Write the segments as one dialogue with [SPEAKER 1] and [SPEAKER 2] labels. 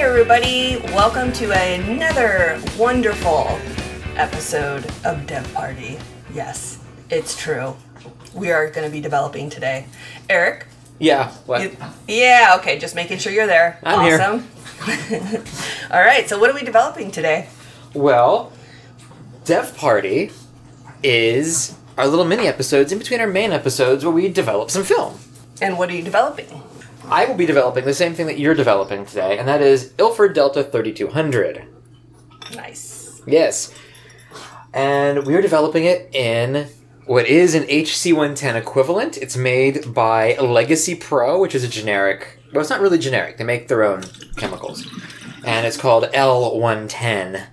[SPEAKER 1] everybody. Welcome to another wonderful episode of Dev Party. Yes, it's true. We are going to be developing today. Eric?
[SPEAKER 2] Yeah. What?
[SPEAKER 1] you- yeah, okay, just making sure you're there.
[SPEAKER 2] I'm here.
[SPEAKER 1] awesome. All right, so what are we developing today?
[SPEAKER 2] Well, Dev Party is our little mini episodes in between our main episodes where we develop some film.
[SPEAKER 1] And what are you developing?
[SPEAKER 2] I will be developing the same thing that you're developing today, and that is Ilford Delta 3200.
[SPEAKER 1] Nice.
[SPEAKER 2] Yes. And we are developing it in what is an HC110 equivalent. It's made by Legacy Pro, which is a generic. Well, it's not really generic. They make their own chemicals. And it's called L110.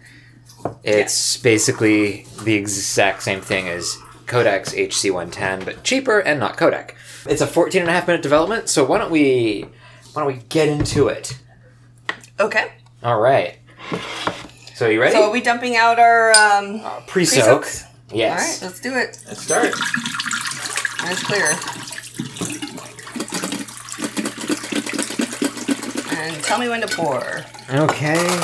[SPEAKER 2] It's basically the exact same thing as Kodak's HC110, but cheaper and not Kodak. It's a 14 and a half minute development, so why don't we why don't we get into it?
[SPEAKER 1] Okay.
[SPEAKER 2] All right. So you ready?
[SPEAKER 1] So are we dumping out our um,
[SPEAKER 2] Uh, pre-soak.
[SPEAKER 1] pre-soaks?
[SPEAKER 2] Yes.
[SPEAKER 1] All right, let's do it.
[SPEAKER 2] Let's start.
[SPEAKER 1] It's clear. And tell me when to pour.
[SPEAKER 2] Okay.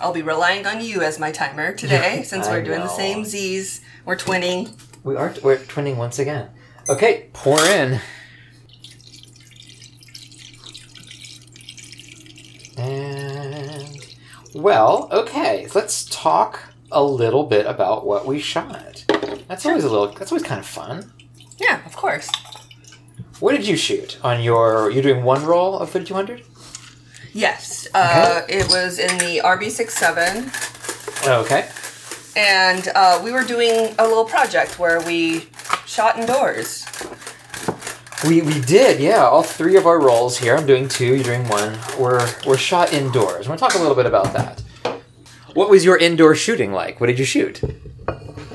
[SPEAKER 1] I'll be relying on you as my timer today, since
[SPEAKER 2] I
[SPEAKER 1] we're doing the same Z's. We're twinning.
[SPEAKER 2] We are we're twinning once again. Okay, pour in. And well, okay, let's talk a little bit about what we shot. That's always a little that's always kind of fun.
[SPEAKER 1] Yeah, of course.
[SPEAKER 2] What did you shoot on your you're doing one roll of 3200?
[SPEAKER 1] Yes, uh, it was in the RB67,
[SPEAKER 2] Okay.
[SPEAKER 1] and uh, we were doing a little project where we shot indoors.
[SPEAKER 2] We, we did, yeah. All three of our rolls here, I'm doing two, you're doing one, were, were shot indoors. We're to talk a little bit about that. What was your indoor shooting like? What did you shoot?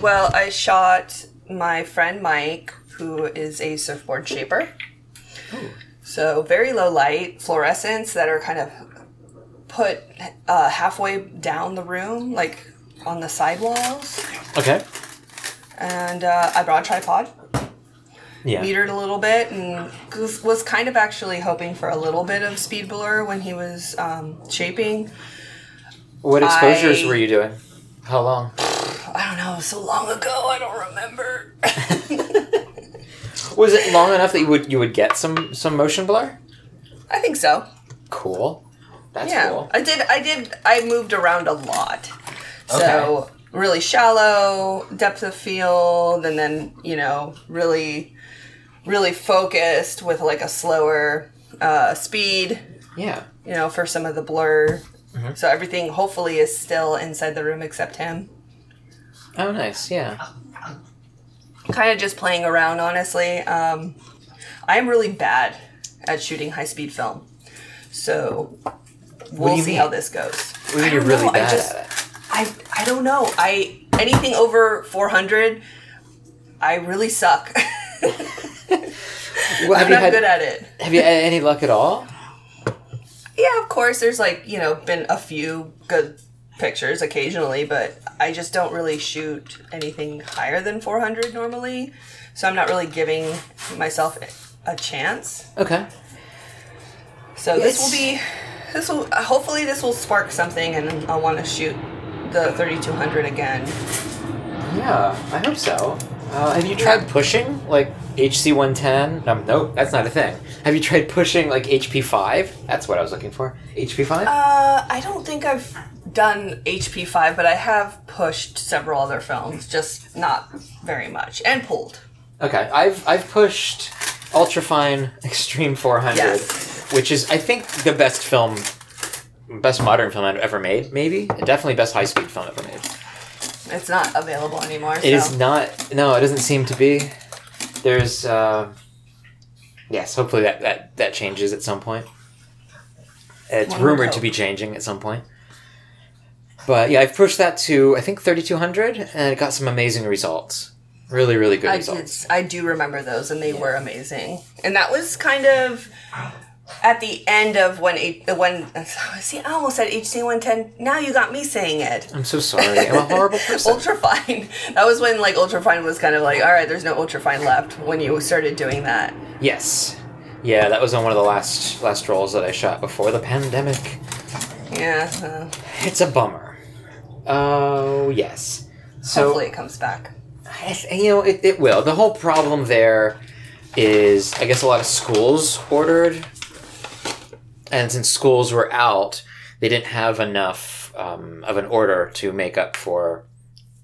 [SPEAKER 1] Well, I shot my friend Mike, who is a surfboard shaper. So very low light fluorescents that are kind of put uh, halfway down the room, like on the side walls.
[SPEAKER 2] Okay.
[SPEAKER 1] And uh, I brought a tripod,
[SPEAKER 2] Yeah.
[SPEAKER 1] metered a little bit, and was, kind of actually hoping for a little bit of speed blur when he was um, shaping.
[SPEAKER 2] What exposures
[SPEAKER 1] I-
[SPEAKER 2] were you doing? How long?
[SPEAKER 1] I don't know, so long ago, I don't remember.
[SPEAKER 2] Was it long enough that you would you would get some some motion blur?
[SPEAKER 1] I think so.
[SPEAKER 2] Cool. That's
[SPEAKER 1] yeah,
[SPEAKER 2] cool.
[SPEAKER 1] I did. I did. I moved around a lot. So really shallow depth of field, and then you know really, really focused with like a slower uh, speed.
[SPEAKER 2] Yeah.
[SPEAKER 1] You know, for some of the blur.
[SPEAKER 2] Mm-hmm.
[SPEAKER 1] So everything hopefully is still inside the room except him.
[SPEAKER 2] Oh, nice. Yeah.
[SPEAKER 1] Kind of just playing around, honestly. Um, I'm really bad at shooting high speed film, so we'll
[SPEAKER 2] do you
[SPEAKER 1] see
[SPEAKER 2] mean?
[SPEAKER 1] how this goes.
[SPEAKER 2] What do you mean
[SPEAKER 1] I
[SPEAKER 2] you're really
[SPEAKER 1] know,
[SPEAKER 2] bad
[SPEAKER 1] just-
[SPEAKER 2] at it?
[SPEAKER 1] I I don't know. I anything over 400, I really suck.
[SPEAKER 2] Well,
[SPEAKER 1] I'm not
[SPEAKER 2] had
[SPEAKER 1] good at it.
[SPEAKER 2] have you had any luck at all?
[SPEAKER 1] Yeah, of course. There's like you know been a few good pictures occasionally, but I just don't really shoot anything higher than 400 normally. So I'm not really giving myself a chance.
[SPEAKER 2] Okay.
[SPEAKER 1] So this will be this will hopefully this will spark something, and I'll want to shoot the 3200 again.
[SPEAKER 2] Yeah, I hope so. Uh, have you tried pushing like HC one ten? No, nope, that's not a thing. Have you tried pushing like HP five? That's what I was looking for. HP five.
[SPEAKER 1] Uh, I don't think I've done HP5, but I have pushed several other films, just not very much, and pulled.
[SPEAKER 2] Okay, I've I've pushed Ultrafine Extreme four hundred,
[SPEAKER 1] Yes.
[SPEAKER 2] which is I think the best film, best modern film I've ever made. Maybe definitely best high speed film ever made.
[SPEAKER 1] It's not available anymore.
[SPEAKER 2] It is
[SPEAKER 1] so.
[SPEAKER 2] not. No, it doesn't seem to be. There's. Uh, yes, hopefully that, that that changes at some point. It's
[SPEAKER 1] One
[SPEAKER 2] rumored to be changing at some point. But yeah, I've pushed that to I think 3200, and it got some amazing results. Really, really good
[SPEAKER 1] I did.
[SPEAKER 2] results.
[SPEAKER 1] I do remember those, and they were amazing. And that was kind of at the end of when H- when see, I almost said HC one ten. Now you got me saying it.
[SPEAKER 2] I'm so sorry. I'm a horrible person.
[SPEAKER 1] Ultrafine. That was when like Ultrafine was kind of like, all right, there's no Ultrafine left when you started doing that.
[SPEAKER 2] Yes. Yeah, that was on one of the last last rolls that I shot before the pandemic.
[SPEAKER 1] Yeah. Uh,
[SPEAKER 2] It's a bummer. Oh yes. So
[SPEAKER 1] hopefully it comes back.
[SPEAKER 2] I you know it, it will. The whole problem there is I guess a lot of schools ordered, and since schools were out, they didn't have enough um, of an order to make up for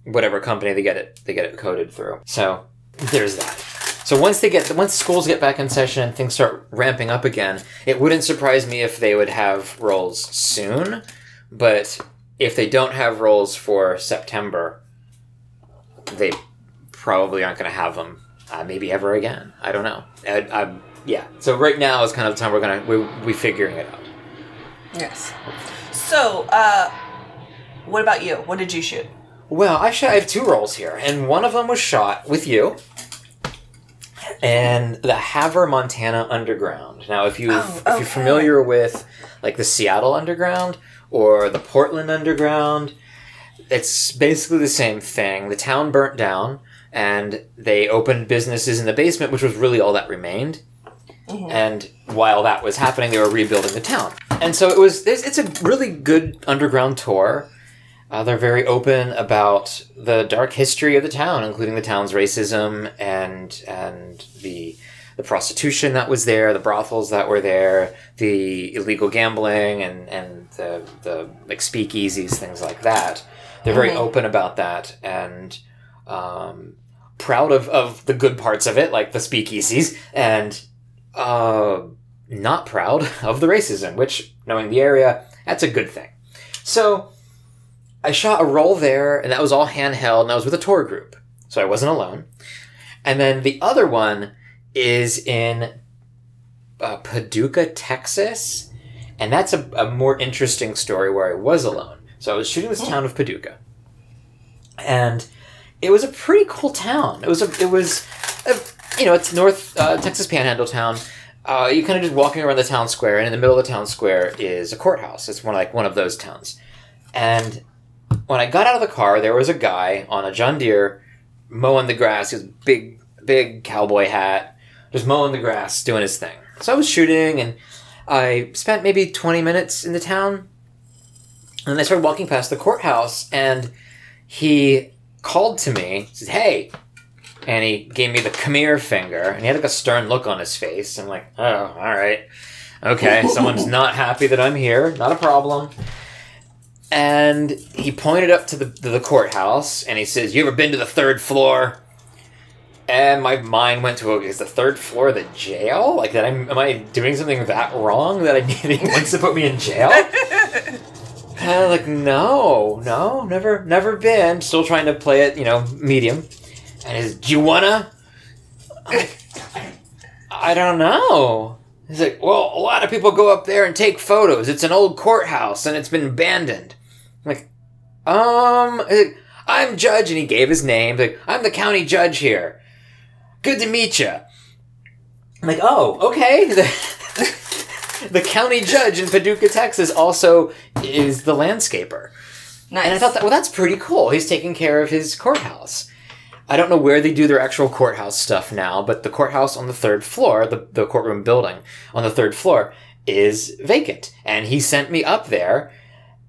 [SPEAKER 2] whatever company they get it they get it coded through. So there's that. So once they get once schools get back in session and things start ramping up again, it wouldn't surprise me if they would have rolls soon. But if they don't have rolls for September, they probably aren't going to have them uh, maybe ever again. I don't know. I, I, yeah. So right now is kind of the time we're gonna we we figuring it out.
[SPEAKER 1] Yes. So, uh, what about you? What did you shoot?
[SPEAKER 2] Well, I shot. I have two rolls here, and one of them was shot with you. And the Havre Montana Underground. Now, if you
[SPEAKER 1] Oh,
[SPEAKER 2] if
[SPEAKER 1] okay.
[SPEAKER 2] you're familiar with like the Seattle Underground or the Portland Underground, it's basically the same thing. The town burnt down, and they opened businesses in the basement, which was really all that remained. And while that was happening, they were rebuilding the town. And so it was. It's, it's a really good underground tour. Uh, they're very open about the dark history of the town, including the town's racism and and the the prostitution that was there, the brothels that were there, the illegal gambling, and and the the like speakeasies, things like that. They're very
[SPEAKER 1] Mhm.
[SPEAKER 2] open about that and um, proud of of the good parts of it, like the speakeasies, and uh, not proud of the racism. Which, knowing the area, that's a good thing. So. I shot a roll there, and that was all handheld, and I was with a tour group, so I wasn't alone. And then the other one is in uh, Paducah, Texas, and that's a, a more interesting story where I was alone. So I was shooting this town of Paducah, and it was a pretty cool town. It was a, it was, a, you know, it's North uh, Texas Panhandle town. Uh, you kind of just walking around the town square, and in the middle of the town square is a courthouse. It's one like one of those towns, and when I got out of the car, there was a guy on a John Deere mowing the grass. Was big, big cowboy hat, just mowing the grass, doing his thing. So I was shooting, and I spent maybe twenty minutes in the town, and I started walking past the courthouse, and he called to me. Said, "Hey." And he gave me the come here finger, and he had like a stern look on his face. I'm like, oh, all right. Okay, someone's not happy that I'm here. Not a problem and he pointed up to the, to the courthouse and he says, "You ever been to the third floor?" And my mind went to, "Is the third floor the jail? Like that? I'm, am I doing something that wrong that I need he wants to put me in jail?" and I'm like, "No, no, never, never been. Still trying to play it, you know, medium." And he's, "Do you wanna?" I don't know. He's like, well, a lot of people go up there and take photos. It's an old courthouse and it's been abandoned. I'm like, um, like, I'm judge, and he gave his name. He's like, I'm the county judge here. Good to meet you. I'm like, oh, okay. The, the county judge in Paducah, Texas, also is the landscaper.
[SPEAKER 1] Nice.
[SPEAKER 2] And I thought that, well, that's pretty cool. He's taking care of his courthouse. I don't know where they do their actual courthouse stuff now, but the courthouse on the third floor, the, the courtroom building on the third floor, is vacant. And he sent me up there,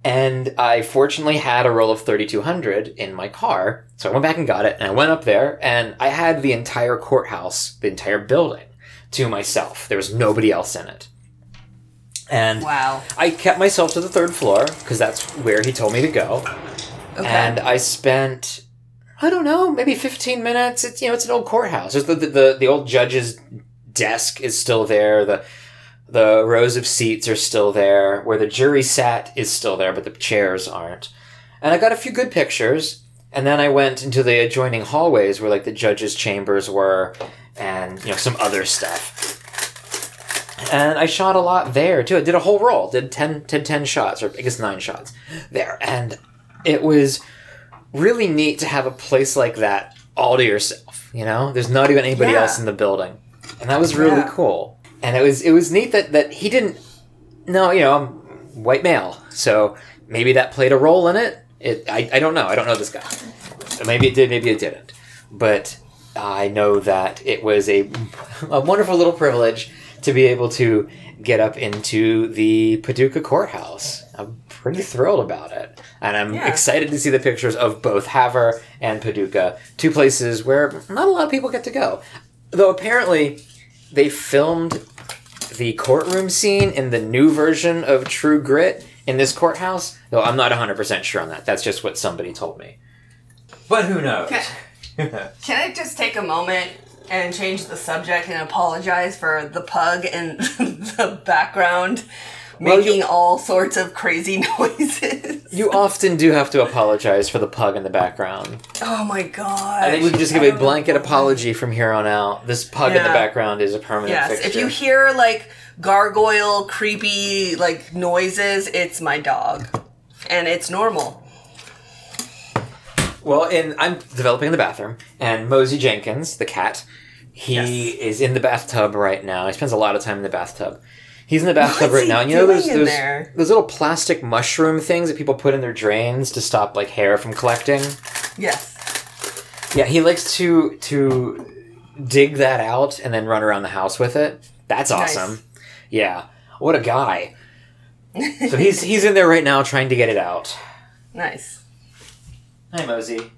[SPEAKER 2] and I fortunately had a roll of 3200 in my car. So I went back and got it, and I went up there, and I had the entire courthouse, the entire building, to myself. There was nobody else in it. And
[SPEAKER 1] wow.
[SPEAKER 2] I kept myself to the third floor because that's where he told me to go.
[SPEAKER 1] Okay.
[SPEAKER 2] And I spent, I don't know, maybe 15 minutes. It's, you know, it's an old courthouse. The, the, the, old judge's desk is still there. The, the rows of seats are still there. Where the jury sat is still there, but the chairs aren't. And I got a few good pictures. And then I went into the adjoining hallways where like the judge's chambers were and, you know, some other stuff. And I shot a lot there too. I did a whole roll, did 10, 10, 10 shots, or I guess 9 shots there. And it was really neat to have a place like that all to yourself, you know? There's not even anybody
[SPEAKER 1] Yeah.
[SPEAKER 2] else in the building. And that was really
[SPEAKER 1] Yeah.
[SPEAKER 2] cool. And it was it was neat that, that he didn't no, you know, I'm white male. So maybe that played a role in it. It I, I don't know. I don't know this guy. Maybe it did, maybe it didn't. But I know that it was a, a wonderful little privilege to be able to get up into the Paducah courthouse. I'm pretty thrilled about it. And I'm
[SPEAKER 1] Yeah.
[SPEAKER 2] excited to see the pictures of both Havre and Paducah, two places where not a lot of people get to go. Though apparently they filmed the courtroom scene in the new version of True Grit in this courthouse, though I'm not 100% sure on that. That's just what somebody told me. But who knows?
[SPEAKER 1] Okay. Can I just take a moment and change the subject and apologize for the pug in the background
[SPEAKER 2] Well, you-
[SPEAKER 1] making all sorts of crazy noises?
[SPEAKER 2] you often do have to apologize for the pug in the background.
[SPEAKER 1] Oh my god.
[SPEAKER 2] I think we can just give a blanket apology from here on out. This pug in the background is a permanent
[SPEAKER 1] Yes,
[SPEAKER 2] fixture.
[SPEAKER 1] if you hear like gargoyle, creepy like noises, it's my dog. And it's normal.
[SPEAKER 2] Well, in I'm developing in the bathroom, and Mosey Jenkins, the cat, he
[SPEAKER 1] Yes.
[SPEAKER 2] is in the bathtub right now. He spends a lot of time in the bathtub. He's in the bathtub
[SPEAKER 1] What's
[SPEAKER 2] right now. And you know those those, those little plastic mushroom things that people put in their drains to stop like hair from collecting.
[SPEAKER 1] Yes.
[SPEAKER 2] Yeah, he likes to to dig that out and then run around the house with it. That's
[SPEAKER 1] Nice.
[SPEAKER 2] awesome. Yeah. What a guy. so he's he's in there right now trying to get it out.
[SPEAKER 1] Nice.
[SPEAKER 2] Hi, Mosey.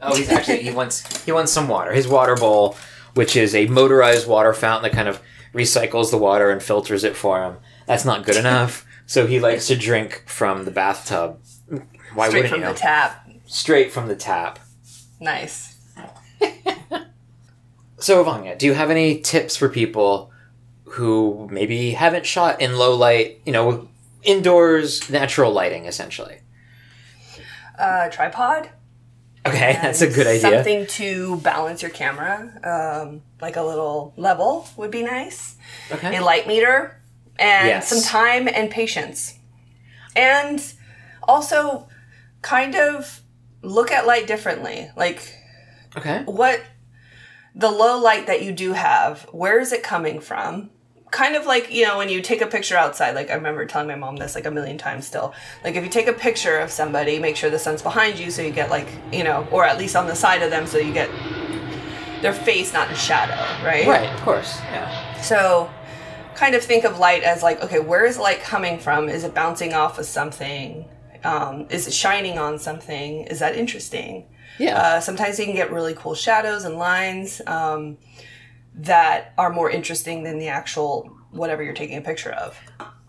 [SPEAKER 2] Oh, he's actually he wants he wants some water. His water bowl, which is a motorized water fountain that kind of recycles the water and filters it for him. That's not good enough. So he likes to drink from the bathtub. Why
[SPEAKER 1] Straight
[SPEAKER 2] wouldn't
[SPEAKER 1] from
[SPEAKER 2] you?
[SPEAKER 1] the tap.
[SPEAKER 2] Straight from the tap.
[SPEAKER 1] Nice.
[SPEAKER 2] So Vanya, do you have any tips for people who maybe haven't shot in low light, you know, indoors, natural lighting, essentially?
[SPEAKER 1] Uh, tripod.
[SPEAKER 2] Okay, that's a good idea.
[SPEAKER 1] Something to balance your camera, um, like a little level would be nice.
[SPEAKER 2] Okay.
[SPEAKER 1] A light meter, and
[SPEAKER 2] Yes.
[SPEAKER 1] some time and patience, and also kind of look at light differently. Like
[SPEAKER 2] Okay.
[SPEAKER 1] what the low light that you do have, where is it coming from? Kind of like, you know, when you take a picture outside, like I remember telling my mom this like a million times still. Like if you take a picture of somebody, make sure the sun's behind you so you get like, you know, or at least on the side of them so you get their face not in shadow, right?
[SPEAKER 2] Right, of course. Yeah.
[SPEAKER 1] So kind of think of light as like, okay, where is light coming from? Is it bouncing off of something? Um, is it shining on something? Is that interesting?
[SPEAKER 2] Yeah.
[SPEAKER 1] Uh, sometimes you can get really cool shadows and lines um, that are more interesting than the actual whatever you're taking a picture of.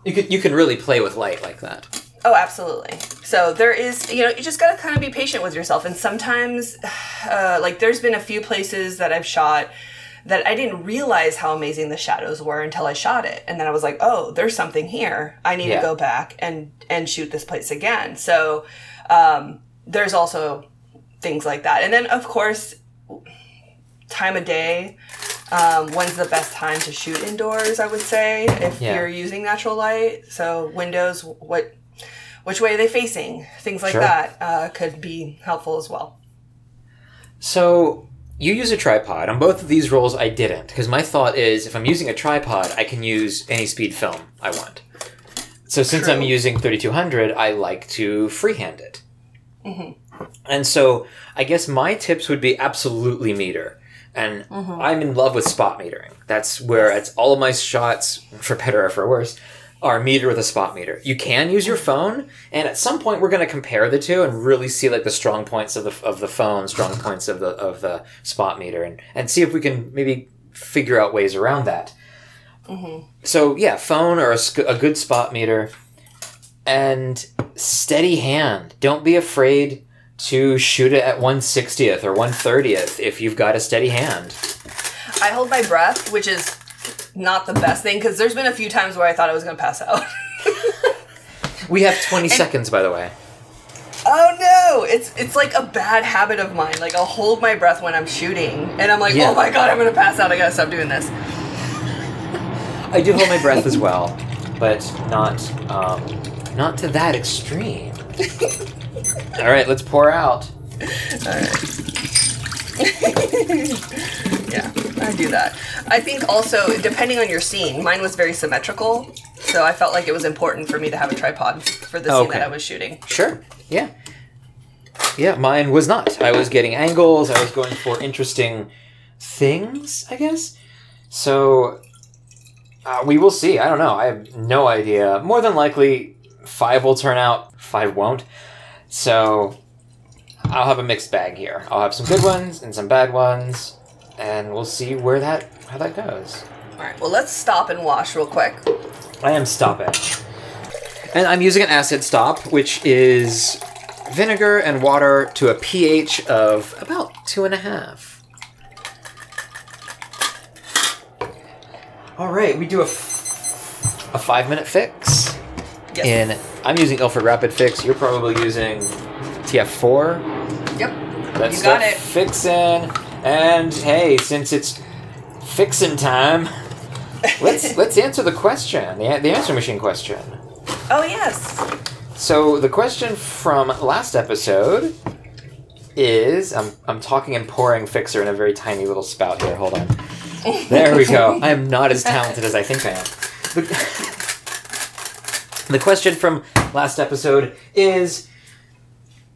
[SPEAKER 2] you could you can really play with light like that.
[SPEAKER 1] Oh, absolutely. So there is, you know, you just gotta kind of be patient with yourself. And sometimes, uh, like, there's been a few places that I've shot that I didn't realize how amazing the shadows were until I shot it, and then I was like, oh, there's something here. I need
[SPEAKER 2] Yeah.
[SPEAKER 1] to go back and and shoot this place again. So um, there's also things like that, and then of course, time of day. Um, when's the best time to shoot indoors? I would say if
[SPEAKER 2] Yeah.
[SPEAKER 1] you're using natural light. So windows, what which way are they facing? Things like
[SPEAKER 2] Sure.
[SPEAKER 1] that uh, could be helpful as well.
[SPEAKER 2] So you use a tripod. On both of these rolls, I didn't because my thought is if I'm using a tripod, I can use any speed film I want. So since I'm using 3200, I like to freehand it. And so I guess my tips would be absolutely meter. And mm-hmm. I'm in love with spot metering. That's where it's all of my shots, for better or for worse, are metered with a spot meter. You can use your phone, and at some point we're going to compare the two and really see like the strong points of the of the phone, strong points of the of the spot meter, and and see if we can maybe figure out ways around that. Mm-hmm. So yeah, phone or a, a good spot meter, and steady hand. Don't be afraid to shoot it at one sixtieth or one thirtieth if you've got a steady hand.
[SPEAKER 1] I hold my breath, which is not the best thing because there's been a few times where I thought I was going to pass out.
[SPEAKER 2] We have twenty seconds, by the way.
[SPEAKER 1] oh no! It's it's like a bad habit of mine. Like I'll hold my breath when I'm shooting, and I'm like,
[SPEAKER 2] Yeah.
[SPEAKER 1] oh my god, I'm going to pass out. I got to stop doing this.
[SPEAKER 2] I do hold my breath as well, but not um, not to that extreme. All right, let's pour out.
[SPEAKER 1] Yeah, I do that. I think also, depending on your scene, mine was very symmetrical, so I felt like it was important for me to have a tripod for the scene
[SPEAKER 2] Okay.
[SPEAKER 1] that I was shooting.
[SPEAKER 2] Sure. Yeah. Yeah, mine was not. I was getting angles. I was going for interesting things, I guess. So Uh, we will see. I don't know. I have no idea. More than likely, five will turn out. Five won't. So I'll have a mixed bag here. I'll have some good ones and some bad ones, and we'll see where that how that goes.
[SPEAKER 1] All right. Well, let's stop and wash real quick.
[SPEAKER 2] I am stopping. And I'm using an acid stop, which is vinegar and water to a pH of about two and a half. All right, we do a, f- a five minute fix.
[SPEAKER 1] Yes.
[SPEAKER 2] In I'm using Ilford Rapid Fix. You're probably using TF4.
[SPEAKER 1] Yep.
[SPEAKER 2] Let's
[SPEAKER 1] You got it.
[SPEAKER 2] fixing. And hey, since it's fixing time, let's let's answer the question, the, the answer machine question.
[SPEAKER 1] Oh yes.
[SPEAKER 2] So the question from last episode is I'm I'm talking and pouring fixer in a very tiny little spout here. Hold on. There we go. I am not as talented as I think I am. The, the question from last episode is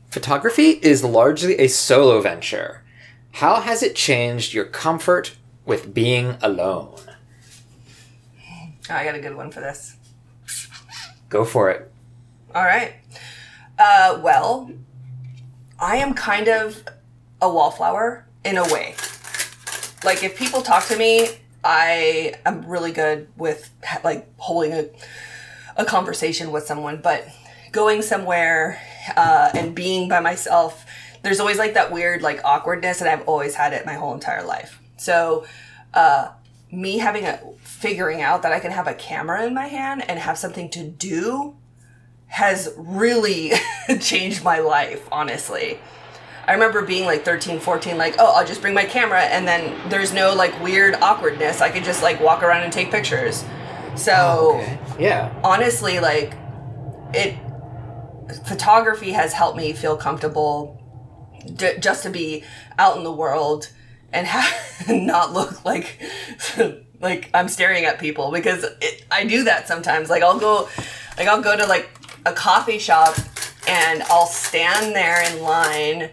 [SPEAKER 2] photography is largely a solo venture. How has it changed your comfort with being alone?
[SPEAKER 1] Oh, I got a good one for this.
[SPEAKER 2] Go for it.
[SPEAKER 1] All right. Uh, well, I am kind of a wallflower in a way. Like if people talk to me, I am really good with like holding a a conversation with someone, but going somewhere uh, and being by myself, there's always like that weird like awkwardness, and I've always had it my whole entire life. So, uh, me having a figuring out that I can have a camera in my hand and have something to do has really changed my life, honestly. I remember being like 13, 14, like, oh, I'll just bring my camera, and then there's no like weird awkwardness. I could just like walk around and take pictures. So,
[SPEAKER 2] Yeah.
[SPEAKER 1] honestly, like, it, photography has helped me feel comfortable d- just to be out in the world and have, not look like like I'm staring at people because it, I do that sometimes. Like I'll go, like I'll go to like a coffee shop and I'll stand there in line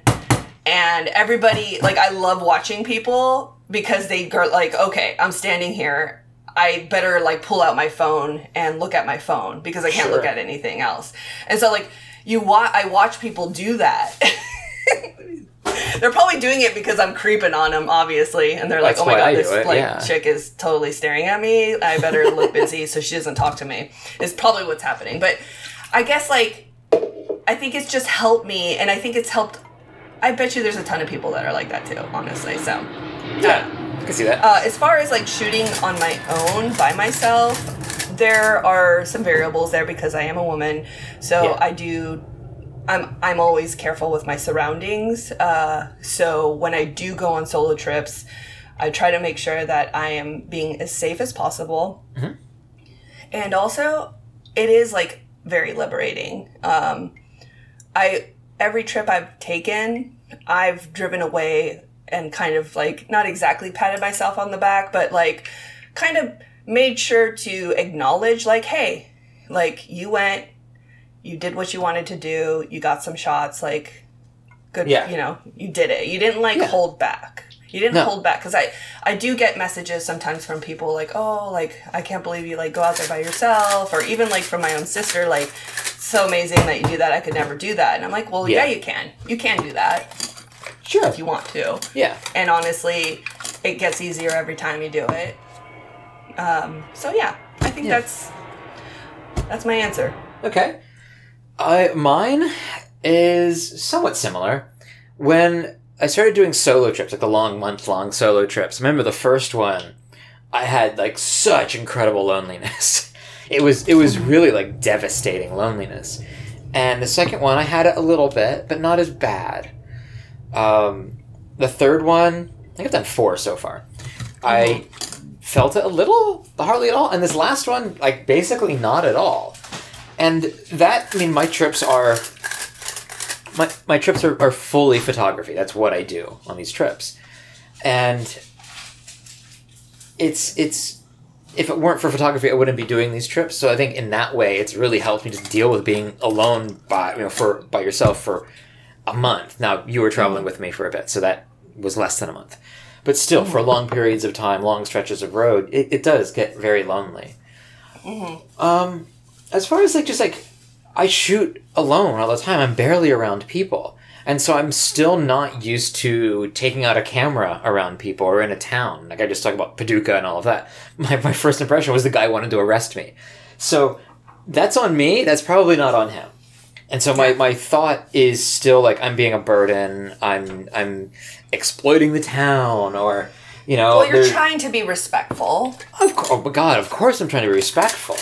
[SPEAKER 1] and everybody like I love watching people because they go like okay I'm standing here I better like pull out my phone and look at my phone because I can't look at anything else and so like you wa- I watch people do that they're probably doing it because I'm creeping on them obviously and they're like
[SPEAKER 2] That's
[SPEAKER 1] oh my god this
[SPEAKER 2] it,
[SPEAKER 1] like
[SPEAKER 2] yeah.
[SPEAKER 1] chick is totally staring at me I better look busy so she doesn't talk to me is probably what's happening but I guess like I think it's just helped me, and I think it's helped. I bet you there's a ton of people that are like that too, honestly. So,
[SPEAKER 2] Yeah. I can see that.
[SPEAKER 1] uh, as far as like shooting on my own by myself, there are some variables there because I am a woman. So
[SPEAKER 2] Yeah.
[SPEAKER 1] I do. I'm I'm always careful with my surroundings. Uh, so when I do go on solo trips, I try to make sure that I am being as safe as possible. And also, it is like very liberating. Um, I every trip I've taken, I've driven away and kind of like not exactly patted myself on the back, but like kind of made sure to acknowledge like, hey, like you went, you did what you wanted to do, you got some shots, like good,
[SPEAKER 2] Yeah.
[SPEAKER 1] you know, you did it. You didn't like
[SPEAKER 2] Yeah.
[SPEAKER 1] hold back. You didn't
[SPEAKER 2] No.
[SPEAKER 1] hold back because I I do get messages sometimes from people like, oh, like I can't believe you like go out there by yourself, or even like from my own sister, like so amazing that you do that. I could never do that, and I'm like, well, yeah,
[SPEAKER 2] Yeah.
[SPEAKER 1] you can. You can do that
[SPEAKER 2] sure.
[SPEAKER 1] if you want to.
[SPEAKER 2] Yeah.
[SPEAKER 1] And honestly, it gets easier every time you do it. Um, so yeah, I think
[SPEAKER 2] Yeah.
[SPEAKER 1] that's that's my answer.
[SPEAKER 2] Okay. I mine is somewhat similar. When I started doing solo trips, like the long month long solo trips, remember the first one, I had like such incredible loneliness. It was it was really like devastating loneliness. And the second one I had it a little bit, but not as bad. Um, the third one, I think I've done four so far. I felt it a little, hardly at all. And this last one, like basically not at all. And that, I mean, my trips are my my trips are, are fully photography. That's what I do on these trips, and it's it's if it weren't for photography, I wouldn't be doing these trips. So I think in that way, it's really helped me just deal with being alone by you know for by yourself for a month. Now you were traveling mm. with me for a bit, so that was less than a month, but still, for mm. long periods of time, long stretches of road, it, it does get very lonely. Mm-hmm. Um, as far as like just like I shoot alone all the time. I'm barely around people. And so I'm still not used to taking out a camera around people or in a town. Like I just talked about Paducah and all of that. My, my first impression was the guy wanted to arrest me. So that's on me. That's probably not on him. And so my, my thought is still like I'm being a burden. I'm I'm exploiting the town or you know
[SPEAKER 1] Well, you're trying to be respectful.
[SPEAKER 2] of course, oh God, of course I'm trying to be respectful,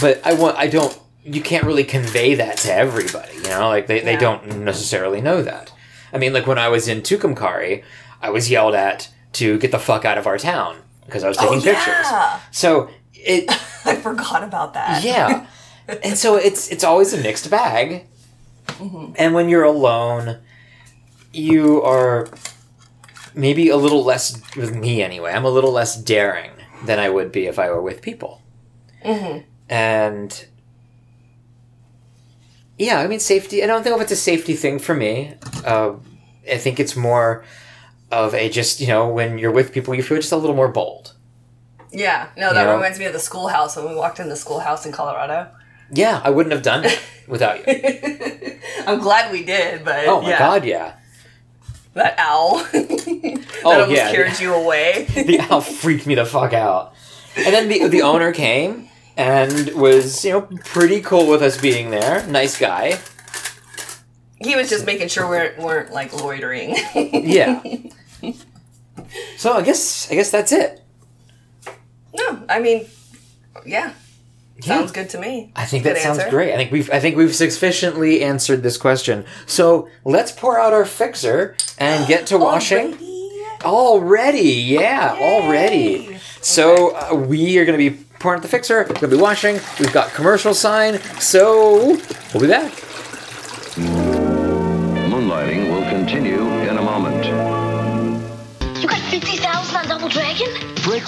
[SPEAKER 2] but I want I don't. You can't really convey that to everybody, you know. Like they, they don't necessarily know that. I mean, like when I was in Tucumcari, I was yelled at to get the fuck out of our town because I was oh, taking
[SPEAKER 1] oh,
[SPEAKER 2] pictures. So it,
[SPEAKER 1] I forgot about that.
[SPEAKER 2] yeah, and so it's it's always a mixed bag. And when you're alone, you are maybe a little less with me anyway. I'm a little less daring than I would be if I were with people.
[SPEAKER 1] Mhm.
[SPEAKER 2] And yeah, I mean safety. I don't think of it's a safety thing for me. Uh, I think it's more of a just you know when you're with people, you feel just a little more bold.
[SPEAKER 1] Yeah. No, that
[SPEAKER 2] Yeah.
[SPEAKER 1] reminds me of the schoolhouse when we walked in the schoolhouse in Colorado.
[SPEAKER 2] Yeah, I wouldn't have done it without you.
[SPEAKER 1] I'm glad we did, but
[SPEAKER 2] Oh my
[SPEAKER 1] yeah,
[SPEAKER 2] god, yeah.
[SPEAKER 1] that owl that
[SPEAKER 2] Oh,
[SPEAKER 1] almost
[SPEAKER 2] yeah,
[SPEAKER 1] carried you away.
[SPEAKER 2] the owl freaked me the fuck out. And then the the owner came and was you know pretty cool with us being there. Nice guy.
[SPEAKER 1] he was just making sure we weren't, weren't like loitering.
[SPEAKER 2] Yeah. So I guess I guess that's it.
[SPEAKER 1] no, I mean, yeah,
[SPEAKER 2] Yeah.
[SPEAKER 1] sounds good to me.
[SPEAKER 2] I think
[SPEAKER 1] Good
[SPEAKER 2] that sounds
[SPEAKER 1] answer.
[SPEAKER 2] great. I think we've I think we've sufficiently answered this question. So let's pour out our fixer and get to washing.
[SPEAKER 1] Already?
[SPEAKER 2] Already, yeah, already.
[SPEAKER 1] Yay.
[SPEAKER 2] So uh, we are going to be pouring out the fixer. We're going to be washing. We've got commercial sign. So we'll be back.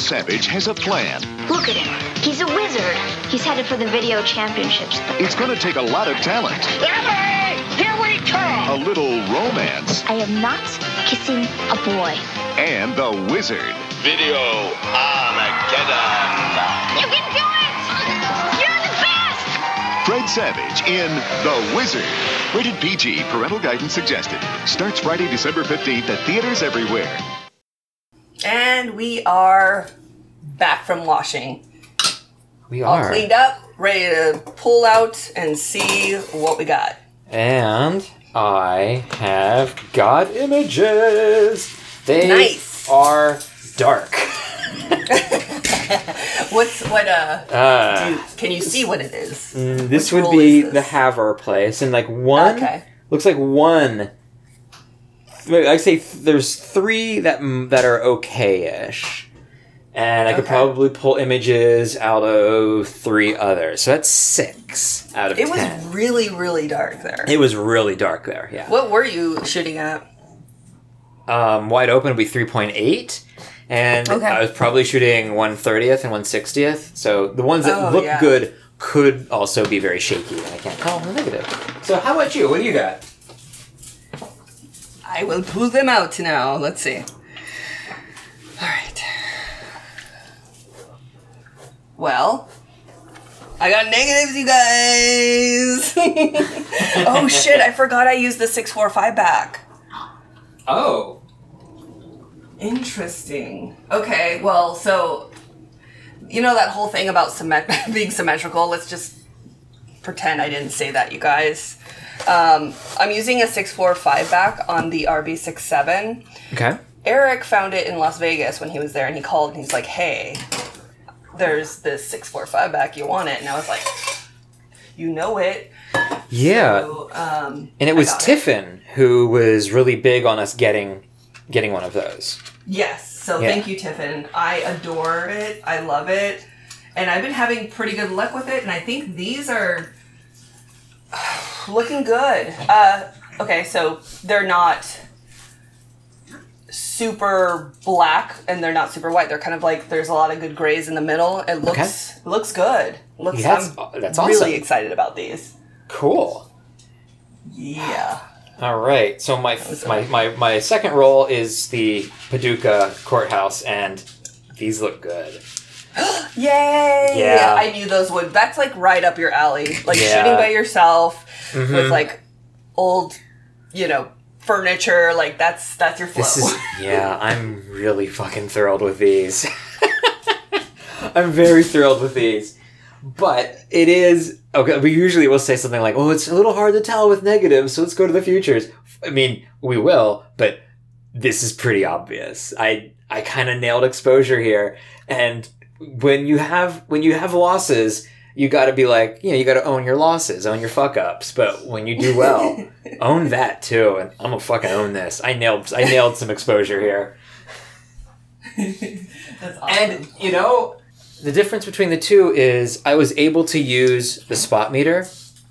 [SPEAKER 3] Savage has a plan.
[SPEAKER 4] Look at him. He's a wizard. He's headed for the video championships.
[SPEAKER 3] It's going to take a lot of talent,
[SPEAKER 4] Here we come!
[SPEAKER 3] a little romance,
[SPEAKER 4] I am not kissing a boy.
[SPEAKER 3] and the wizard.
[SPEAKER 5] Video Armageddon.
[SPEAKER 4] You can do it! You're the best!
[SPEAKER 3] Fred Savage in The Wizard. Rated PG, parental guidance suggested. Starts Friday, December 15th at theaters everywhere.
[SPEAKER 1] And we are back from washing.
[SPEAKER 2] We
[SPEAKER 1] All
[SPEAKER 2] are.
[SPEAKER 1] cleaned up, ready to pull out and see what we got.
[SPEAKER 2] And I have got images. They
[SPEAKER 1] Nice.
[SPEAKER 2] are dark.
[SPEAKER 1] What's what? Uh,
[SPEAKER 2] Uh,
[SPEAKER 1] do- can you see what it is?
[SPEAKER 2] mm, this
[SPEAKER 1] Which
[SPEAKER 2] would be
[SPEAKER 1] is this?
[SPEAKER 2] the Havre place, and like one
[SPEAKER 1] Okay.
[SPEAKER 2] looks like one. Wait, I say th- there's three that that are okay-ish, and I could
[SPEAKER 1] Okay.
[SPEAKER 2] probably pull images out of three others. So that's six out of
[SPEAKER 1] It was really, really dark there.
[SPEAKER 2] it was really dark there. Yeah.
[SPEAKER 1] What were you shooting at?
[SPEAKER 2] um, wide open would be 3.8 and
[SPEAKER 1] Okay.
[SPEAKER 2] i was probably shooting 130th and 160th so the ones that
[SPEAKER 1] Oh,
[SPEAKER 2] look
[SPEAKER 1] yeah.
[SPEAKER 2] good could also be very shaky and i can't tell the negative so how about you what do you got
[SPEAKER 1] I will pull them out now. Let's see. All right. Well, I got negatives, you guys. oh shit! I forgot I used the six four five back.
[SPEAKER 2] oh
[SPEAKER 1] Interesting. Okay, well, so you know that whole thing about symmet- being symmetrical. Let's just pretend I didn't say that, you guys. Um, I'm using a six four five back on the RB 67
[SPEAKER 2] okay
[SPEAKER 1] Eric found it in Las Vegas when he was there, and he called and he's like, "Hey, there's this six four five back. You want it?" And I was like, "You know it."
[SPEAKER 2] yeah
[SPEAKER 1] So, um,
[SPEAKER 2] and it was tiffin who was really big on us getting getting one of those
[SPEAKER 1] Yes. So
[SPEAKER 2] Yeah.
[SPEAKER 1] thank you, Tiffin. I adore it. I love it, and I've been having pretty good luck with it. And I think these are looking good. Uh, okay, so they're not super black and they're not super white. They're kind of like there's a lot of good grays in the middle. It looks looks good. Looks
[SPEAKER 2] Yeah, that's-
[SPEAKER 1] I'm
[SPEAKER 2] that's
[SPEAKER 1] really
[SPEAKER 2] awesome.
[SPEAKER 1] excited about these.
[SPEAKER 2] cool
[SPEAKER 1] Yeah.
[SPEAKER 2] All right. So my my, my my second roll is the Paducah courthouse, and these look good.
[SPEAKER 6] Yay!
[SPEAKER 2] Yeah.
[SPEAKER 6] I knew those would. That's like right up your alley. Like
[SPEAKER 2] Yeah.
[SPEAKER 6] shooting by yourself
[SPEAKER 2] Mhm.
[SPEAKER 6] with like old, you know, furniture. Like that's that's your flow.
[SPEAKER 2] This is yeah. I'm really fucking thrilled with these. I'm very thrilled with these. But it is okay. We usually will say something like, "Oh, it's a little hard to tell with negatives, so let's go to the futures." I mean, we will, but this is pretty obvious. I I kind of nailed exposure here, and when you have when you have losses, you got to be like, you know, you got to own your losses, own your fuck ups. But when you do well, own that too. And I'm gonna fucking own this. I nailed I nailed some exposure here.
[SPEAKER 6] That's awesome.
[SPEAKER 2] And you know, the difference between the two is I was able to use the spot meter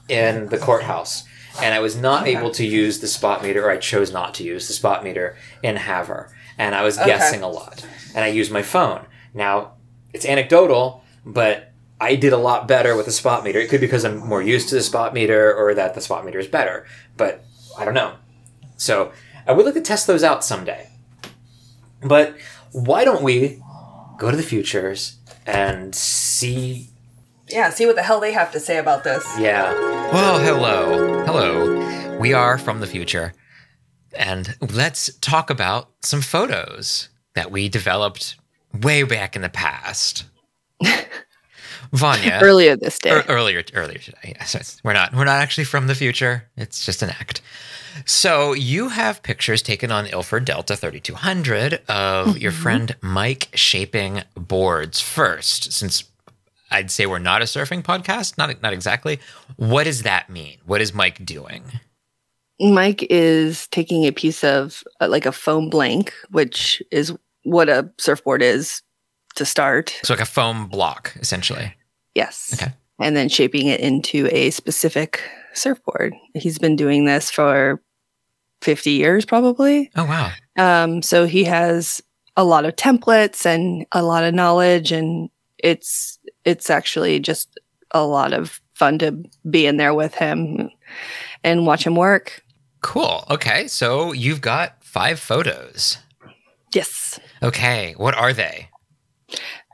[SPEAKER 2] in the courthouse, and I was not
[SPEAKER 6] Okay.
[SPEAKER 2] able to use the spot meter, or I chose not to use the spot meter in Havre, and I was
[SPEAKER 6] Okay.
[SPEAKER 2] guessing a lot, and I used my phone. Now, it's anecdotal, but I did a lot better with the spot meter. It could be because I'm more used to the spot meter, or that the spot meter is better, but I don't know. So I would like to test those out someday. But why don't we go to the futures and see?
[SPEAKER 6] yeah, see what the hell they have to say about this.
[SPEAKER 2] Yeah,
[SPEAKER 7] Well, hello. Hello. We are from the future. And let's talk about some photos that we developed way back in the past. Vanya.
[SPEAKER 1] Earlier this day.
[SPEAKER 7] Ear- earlier earlier today. Yes, we're not we're not actually from the future. It's just an act. So you have pictures taken on Ilford Delta 3200 of your friend Mike shaping boards first. Since I'd say we're not a surfing podcast, not not exactly. What does that mean? What is Mike doing?
[SPEAKER 1] Mike is taking a piece of uh, like a foam blank, which is what a surfboard is to start.
[SPEAKER 7] So like a foam block, essentially.
[SPEAKER 1] Yes.
[SPEAKER 7] Okay.
[SPEAKER 1] And then shaping it into a specific surfboard. He's been doing this for 50 years, probably.
[SPEAKER 7] Oh wow.
[SPEAKER 1] Um, so he has a lot of templates and a lot of knowledge, and it's it's actually just a lot of fun to be in there with him and watch him work.
[SPEAKER 7] Cool. Okay. So you've got five photos.
[SPEAKER 1] Yes.
[SPEAKER 7] Okay. What are they?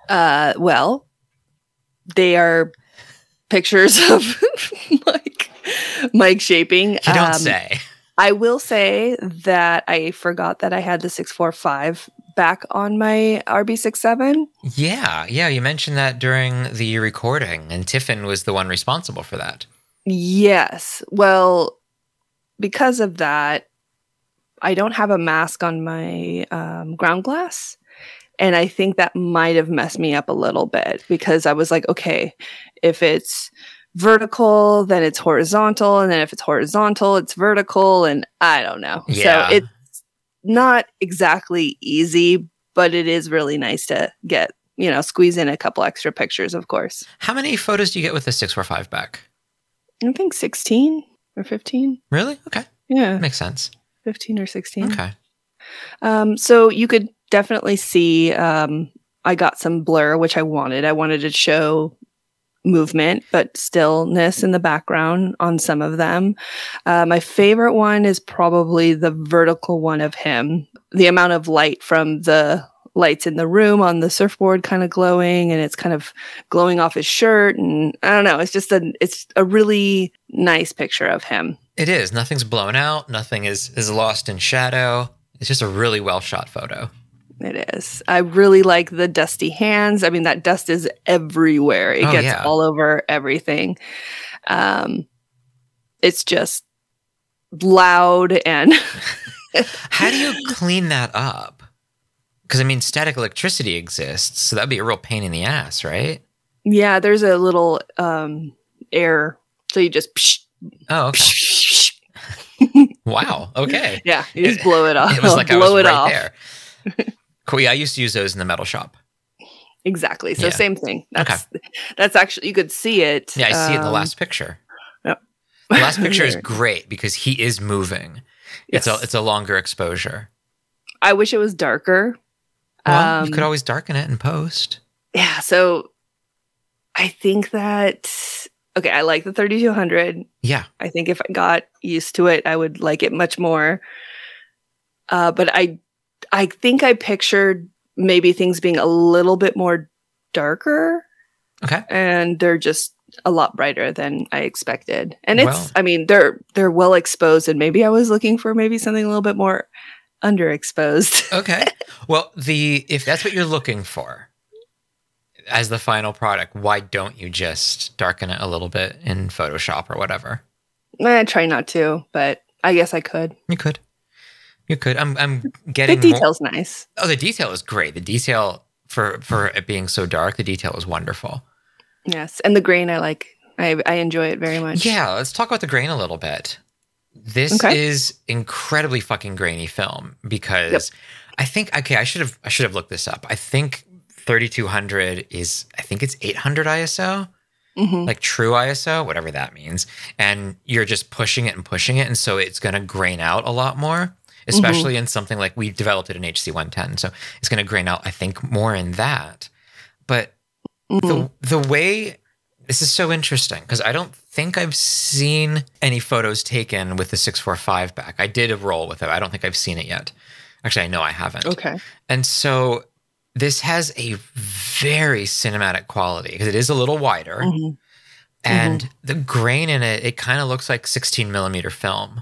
[SPEAKER 1] Uh, well, they are pictures of Mike, Mike shaping.
[SPEAKER 7] You don't
[SPEAKER 1] Um,
[SPEAKER 7] say.
[SPEAKER 1] I will say that I forgot that I had the six four five back on my RB67.
[SPEAKER 7] Yeah, yeah, you mentioned that during the recording, and Tiffin was the one responsible for that.
[SPEAKER 1] Yes. Well, because of that, I don't have a mask on my um, ground glass. And I think that might have messed me up a little bit because I was like, okay, if it's vertical, then it's horizontal. And then if it's horizontal, it's vertical. And I don't know.
[SPEAKER 7] Yeah.
[SPEAKER 1] So it's not exactly easy, but it is really nice to get, you know, squeeze in a couple extra pictures, of course.
[SPEAKER 7] How many photos do you get with the 645 back?
[SPEAKER 1] I think 16 or 15.
[SPEAKER 7] Really? Okay.
[SPEAKER 1] Yeah.
[SPEAKER 7] Makes sense.
[SPEAKER 1] 15 or 16.
[SPEAKER 7] Okay.
[SPEAKER 1] Um, so you could definitely see um, I got some blur, which I wanted. I wanted to show movement, but stillness in the background on some of them. Uh, my favorite one is probably the vertical one of him. The amount of light from the lights in the room on the surfboard kind of glowing and it's kind of glowing off his shirt and I don't know, it's just a it's a really nice picture of him.
[SPEAKER 7] It is. Nothing's blown out. Nothing is is lost in shadow. It's just a really well shot photo.
[SPEAKER 1] It is. I really like the dusty hands. I mean, that dust is everywhere. It
[SPEAKER 7] Oh,
[SPEAKER 1] gets
[SPEAKER 7] yeah.
[SPEAKER 1] all over everything. Um, it's just loud and
[SPEAKER 7] How do you clean that up? Because I mean, static electricity exists, so that'd be a real pain in the ass, right?
[SPEAKER 1] yeah, there's a little um air. So you just
[SPEAKER 7] Oh, okay. Wow. Okay.
[SPEAKER 1] yeah, you just blow it off.
[SPEAKER 7] It was like I
[SPEAKER 1] blow
[SPEAKER 7] was
[SPEAKER 1] it
[SPEAKER 7] right
[SPEAKER 1] off.
[SPEAKER 7] there. Cool. Yeah, I used to use those in the metal shop.
[SPEAKER 1] Exactly. So
[SPEAKER 7] Yeah.
[SPEAKER 1] same thing. That's that's actually you could see it.
[SPEAKER 7] Yeah, I see it in the
[SPEAKER 1] um,
[SPEAKER 7] last picture.
[SPEAKER 1] yep.
[SPEAKER 7] The last picture is great because he is moving. It's a it's a longer exposure.
[SPEAKER 1] I wish it was darker.
[SPEAKER 7] Well,
[SPEAKER 1] Um,
[SPEAKER 7] you could always darken it in post.
[SPEAKER 1] yeah so i think that okay, I like the 3200.
[SPEAKER 2] Yeah.
[SPEAKER 1] I think if I got used to it, I would like it much more. Uh, but I, I think I pictured maybe things being a little bit more darker,
[SPEAKER 2] Okay.
[SPEAKER 1] and they're just a lot brighter than I expected. And it's,
[SPEAKER 2] Well-
[SPEAKER 1] I mean, they're they're well exposed, and maybe I was looking for maybe something a little bit more underexposed.
[SPEAKER 2] Okay. well, the if that's what you're looking for as the final product, why don't you just darken it a little bit in Photoshop or whatever?
[SPEAKER 1] I try not to, but I guess I could.
[SPEAKER 2] You could. You could. I'm I'm
[SPEAKER 1] The
[SPEAKER 2] getting more-
[SPEAKER 1] detail's nice.
[SPEAKER 2] Oh, the detail is great. The detail for for it being so dark, the detail is wonderful.
[SPEAKER 1] Yes, and the grain I like. I I enjoy it very much.
[SPEAKER 2] Yeah, let's talk about the grain a little bit. This
[SPEAKER 1] Okay.
[SPEAKER 2] is incredibly fucking grainy film because
[SPEAKER 1] Yep.
[SPEAKER 2] I think okay, I should have I should have looked this up. I think 3200 is I think it's 800 ISO,
[SPEAKER 1] Mhm.
[SPEAKER 2] like true ISO, whatever that means. And you're just pushing it and pushing it and so it's going to grain out a lot more, especially in something like we developed it in HC 110. So it's going to grain out I think more in that. But
[SPEAKER 1] Mhm.
[SPEAKER 2] the the way this is so interesting because I don't think I've seen any photos taken with the 645 back. I did a roll with it. I don't think I've seen it yet. Actually, I know I haven't.
[SPEAKER 1] Okay.
[SPEAKER 2] And so this has a very cinematic quality because it is a little wider
[SPEAKER 1] Mhm.
[SPEAKER 2] and the grain in it, it kind of looks like 16 millimeter film.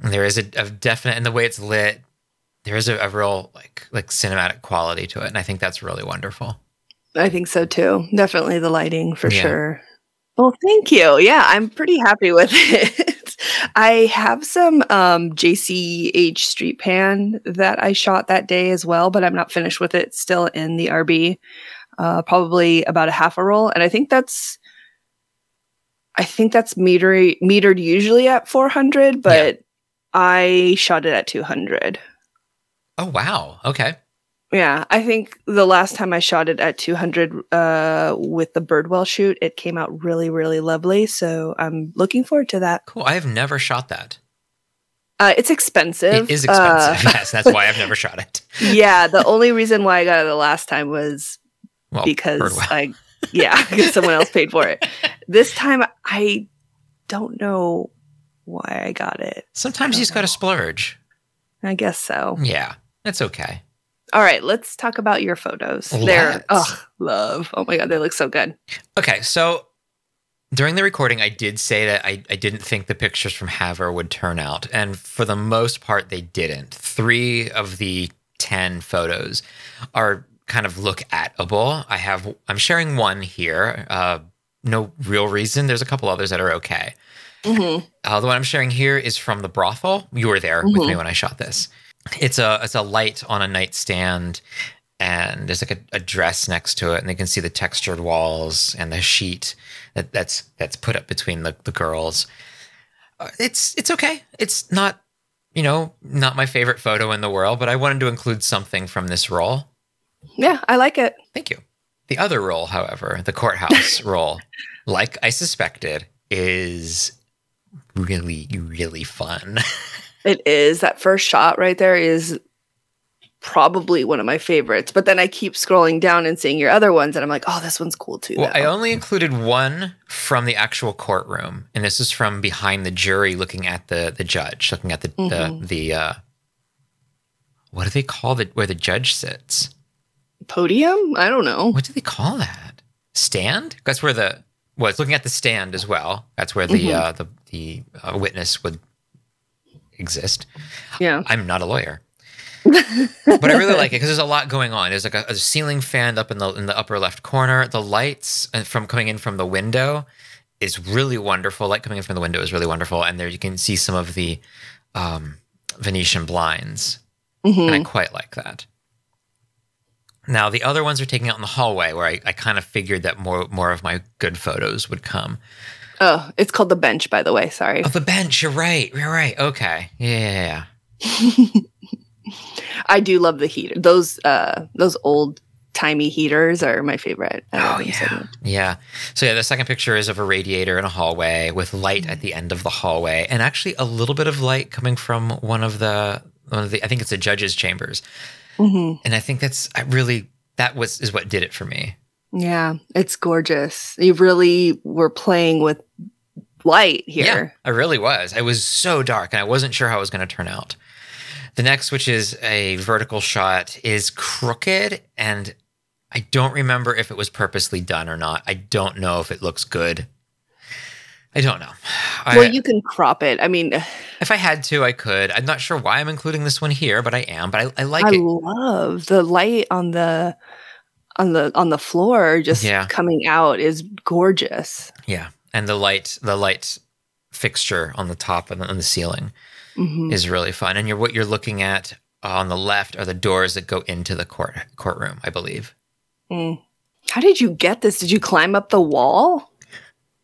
[SPEAKER 2] And there is a, a definite, and the way it's lit, there is a, a real like like cinematic quality to it, and I think that's really wonderful.
[SPEAKER 1] I think so too. Definitely the lighting for
[SPEAKER 2] Yeah.
[SPEAKER 1] sure. Well, thank you. Yeah, I'm pretty happy with it. I have some um, JCH StreetPan that I shot that day as well, but I'm not finished with it. Still in the RB, uh, probably about a half a roll, and I think that's, I think that's meter metered usually at 400, but I shot it at 200.
[SPEAKER 2] Oh wow, okay.
[SPEAKER 1] Yeah, I think the last time I shot it at 200 uh, with the Birdwell shoot, it came out really, really lovely. So I'm looking forward to that.
[SPEAKER 2] Cool. I have never shot that.
[SPEAKER 1] Uh, it's expensive.
[SPEAKER 2] It is expensive.
[SPEAKER 1] Uh,
[SPEAKER 2] yes, that's why I've never shot it.
[SPEAKER 1] yeah, the only reason why I got it the last time was
[SPEAKER 2] Well,
[SPEAKER 1] because
[SPEAKER 2] Birdwell.
[SPEAKER 1] I, yeah, because someone else paid for it. This time I don't know why I got it.
[SPEAKER 2] Sometimes you just got to splurge.
[SPEAKER 1] I guess so.
[SPEAKER 2] Yeah, that's okay.
[SPEAKER 1] All right, let's talk about your photos. They're oh, love. Oh my god, they look so good.
[SPEAKER 2] Okay, so during the recording, I did say that I, I didn't think the pictures from Havre would turn out. And for the most part, they didn't. Three of the 10 photos are kind of look atable. I have, I'm sharing one here. Uh, no real reason. There's a couple others that are okay.
[SPEAKER 1] hmm
[SPEAKER 2] Uh, the one I'm sharing here is from the brothel. You were there with me when I shot this. It's a it's a light on a nightstand, and there's like a, a dress next to it, and they can see the textured walls and the sheet that that's that's put up between the the girls. Uh, it's it's okay. It's not you know not my favorite photo in the world, but I wanted to include something from this roll.
[SPEAKER 1] Yeah, I like it.
[SPEAKER 2] Thank you. The other role, however, the courthouse role, like I suspected, is really, really fun.
[SPEAKER 1] It is. That first shot right there is probably one of my favorites. But then I keep scrolling down and seeing your other ones, and I'm like, oh, this one's cool too.
[SPEAKER 2] well, I only included one from the actual courtroom, and this is from behind the jury, looking at the the judge, looking at the
[SPEAKER 1] Mhm.
[SPEAKER 2] the the uh, what do they call it? Where the judge sits?
[SPEAKER 1] Podium? I don't know.
[SPEAKER 2] What do they call that? Stand? That's where the well, it's looking at the stand as well. That's where the
[SPEAKER 1] Mhm.
[SPEAKER 2] uh, the the uh, witness would exist.
[SPEAKER 1] Yeah.
[SPEAKER 2] I'm not a lawyer. but I really like it because there's a lot going on. There's like a, a ceiling fan up in the in the upper left corner. The lights uh, from coming in from the window is really wonderful. Light coming in from the window is really wonderful, and there you can see some of the um, Venetian blinds,
[SPEAKER 1] Mhm.
[SPEAKER 2] and I quite like that. Now the other ones are taking out in the hallway, where I, I kind of figured that more more of my good photos would come.
[SPEAKER 1] Oh, it's called the bench, by the way. Sorry.
[SPEAKER 2] Oh, the bench. You're right. You're right. Okay. Yeah.
[SPEAKER 1] I do love the heater. Those uh those old timey heaters are my favorite.
[SPEAKER 2] Oh yeah, yeah. So yeah, the second picture is of a radiator in a hallway with light at the end of the hallway, and actually a little bit of light coming from one of the one of the. I think it's the judge's chambers,
[SPEAKER 1] Mhm.
[SPEAKER 2] and I think that's I really that was is what did it for me.
[SPEAKER 1] Yeah, it's gorgeous. You really were playing with light here. Yeah.
[SPEAKER 2] I really was. It was so dark and I wasn't sure how it was going to turn out. The next, which is a vertical shot, is crooked and I don't remember if it was purposely done or not. I don't know if it looks good. I don't know. I,
[SPEAKER 1] well, you can crop it. I mean,
[SPEAKER 2] if I had to, I could. I'm not sure why I'm including this one here, but I am. But I, I like
[SPEAKER 1] I
[SPEAKER 2] it.
[SPEAKER 1] love the light on the on the on the floor just
[SPEAKER 2] Yeah.
[SPEAKER 1] coming out is gorgeous.
[SPEAKER 2] Yeah, and the light, the light fixture on the top and on the ceiling
[SPEAKER 1] Mhm.
[SPEAKER 2] is really fun. And you're what you're looking at on the left are the doors that go into the court courtroom, I believe.
[SPEAKER 1] Mm. How did you get this? Did you climb up the wall?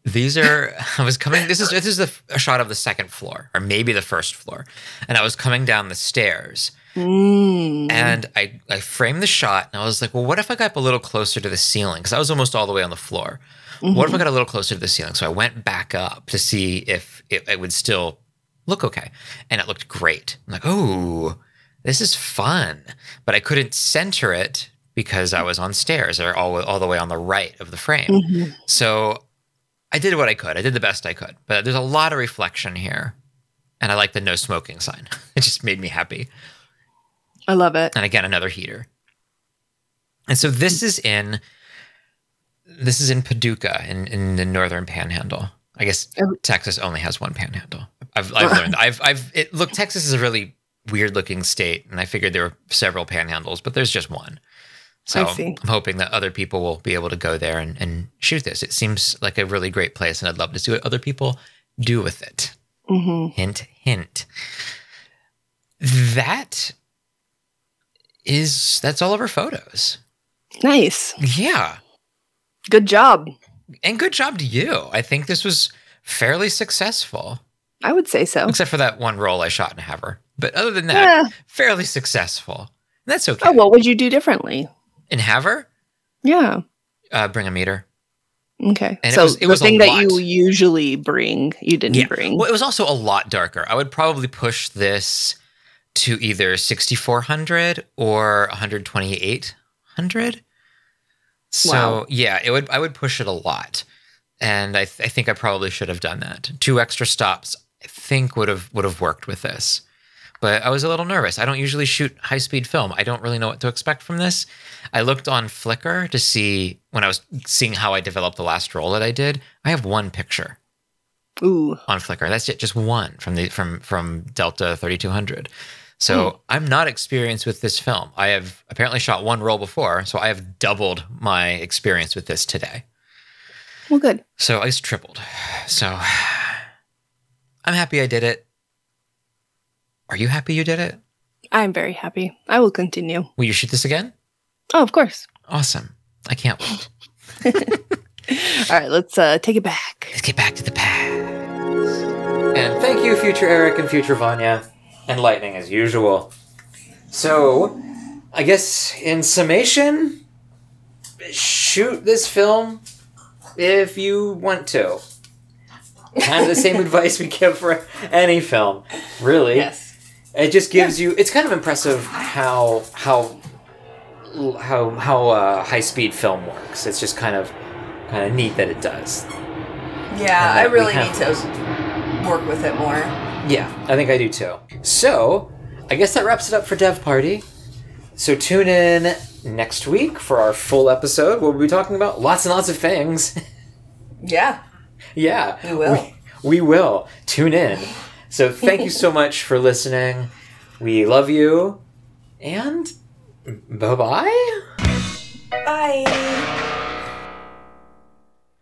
[SPEAKER 2] These are. I was coming. This is this is the, a shot of the second floor, or maybe the first floor, and I was coming down the stairs,
[SPEAKER 1] Mm.
[SPEAKER 2] and I I framed the shot, and I was like, well, what if I got up a little closer to the ceiling? Because I was almost all the way on the floor. What if I got a little closer to the ceiling? So I went back up to see if it, it would still look okay, and it looked great. I'm like, oh, this is fun, but I couldn't center it because I was on stairs or all all the way on the right of the frame.
[SPEAKER 1] Mhm.
[SPEAKER 2] So I did what I could. I did the best I could. But there's a lot of reflection here. And I like the no smoking sign. It just made me happy.
[SPEAKER 1] I love it.
[SPEAKER 2] And again, another heater. And so this is in this is in Paducah in, in the northern panhandle. I guess. Texas only has one panhandle. I've I've learned. I've I've it look Texas is a really weird looking state, and I figured there were several panhandles, but there's just one. So. I'm hoping that other people will be able to go there and, and shoot this. It seems like a really great place, and I'd love to see what other people do with it.
[SPEAKER 1] hmm
[SPEAKER 2] Hint, hint. That is that's all of her photos.
[SPEAKER 1] Nice.
[SPEAKER 2] Yeah.
[SPEAKER 1] Good job.
[SPEAKER 2] And good job to you. I think this was fairly successful.
[SPEAKER 1] I would say so.
[SPEAKER 2] Except for that one role I shot in Havre. But other than that,
[SPEAKER 1] Yeah.
[SPEAKER 2] fairly successful. That's okay.
[SPEAKER 1] Oh, what would you do differently?
[SPEAKER 2] In Havre,
[SPEAKER 1] Yeah.
[SPEAKER 2] uh, bring a meter.
[SPEAKER 1] Okay.
[SPEAKER 2] And it
[SPEAKER 1] so
[SPEAKER 2] was- it
[SPEAKER 1] the
[SPEAKER 2] was a
[SPEAKER 1] thing that you usually bring, you didn't bring.
[SPEAKER 2] Well, it was also a lot darker. I would probably push this to either 6400 or 12800. So,
[SPEAKER 1] Wow.
[SPEAKER 2] yeah, it would I would push it a lot. And I, th- I think I probably should have done that. Two extra stops I think would have would have worked with this. But I was a little nervous. I don't usually shoot high speed film. I don't really know what to expect from this. I looked on Flickr to see when I was seeing how I developed the last roll that I did. I have one picture
[SPEAKER 1] Ooh.
[SPEAKER 2] on Flickr. That's it, just one from the from from Delta 3200. So I'm not experienced with this film. I have apparently shot one roll before, so I have doubled my experience with this today.
[SPEAKER 1] Well, good.
[SPEAKER 2] So I just tripled. So I'm happy I did it. Are you happy you did it?
[SPEAKER 1] I'm very happy. I will continue.
[SPEAKER 2] Will you shoot this again?
[SPEAKER 1] Oh, of course.
[SPEAKER 2] Awesome. I can't wait.
[SPEAKER 1] All right, let's uh, take it back.
[SPEAKER 2] Let's get back to the past.
[SPEAKER 8] And thank you, future Eric and future Vanya. And Lightning as usual. So, I guess in summation, shoot this film if you want to. Kind of the same advice we give for any film, really.
[SPEAKER 9] Yes.
[SPEAKER 8] It just gives you. It's kind of impressive how how how how uh, high speed film works. It's just kind of kind of neat that it does.
[SPEAKER 9] Yeah, I really need to work with it more.
[SPEAKER 8] Yeah, I think I do too. So, I guess that wraps it up for Dev Party. So tune in next week for our full episode. We'll be talking about lots and lots of things.
[SPEAKER 9] Yeah,
[SPEAKER 8] yeah,
[SPEAKER 9] we will.
[SPEAKER 8] We, we will. Tune in. So thank you so much for listening. We love you. And bye bye.
[SPEAKER 9] Bye.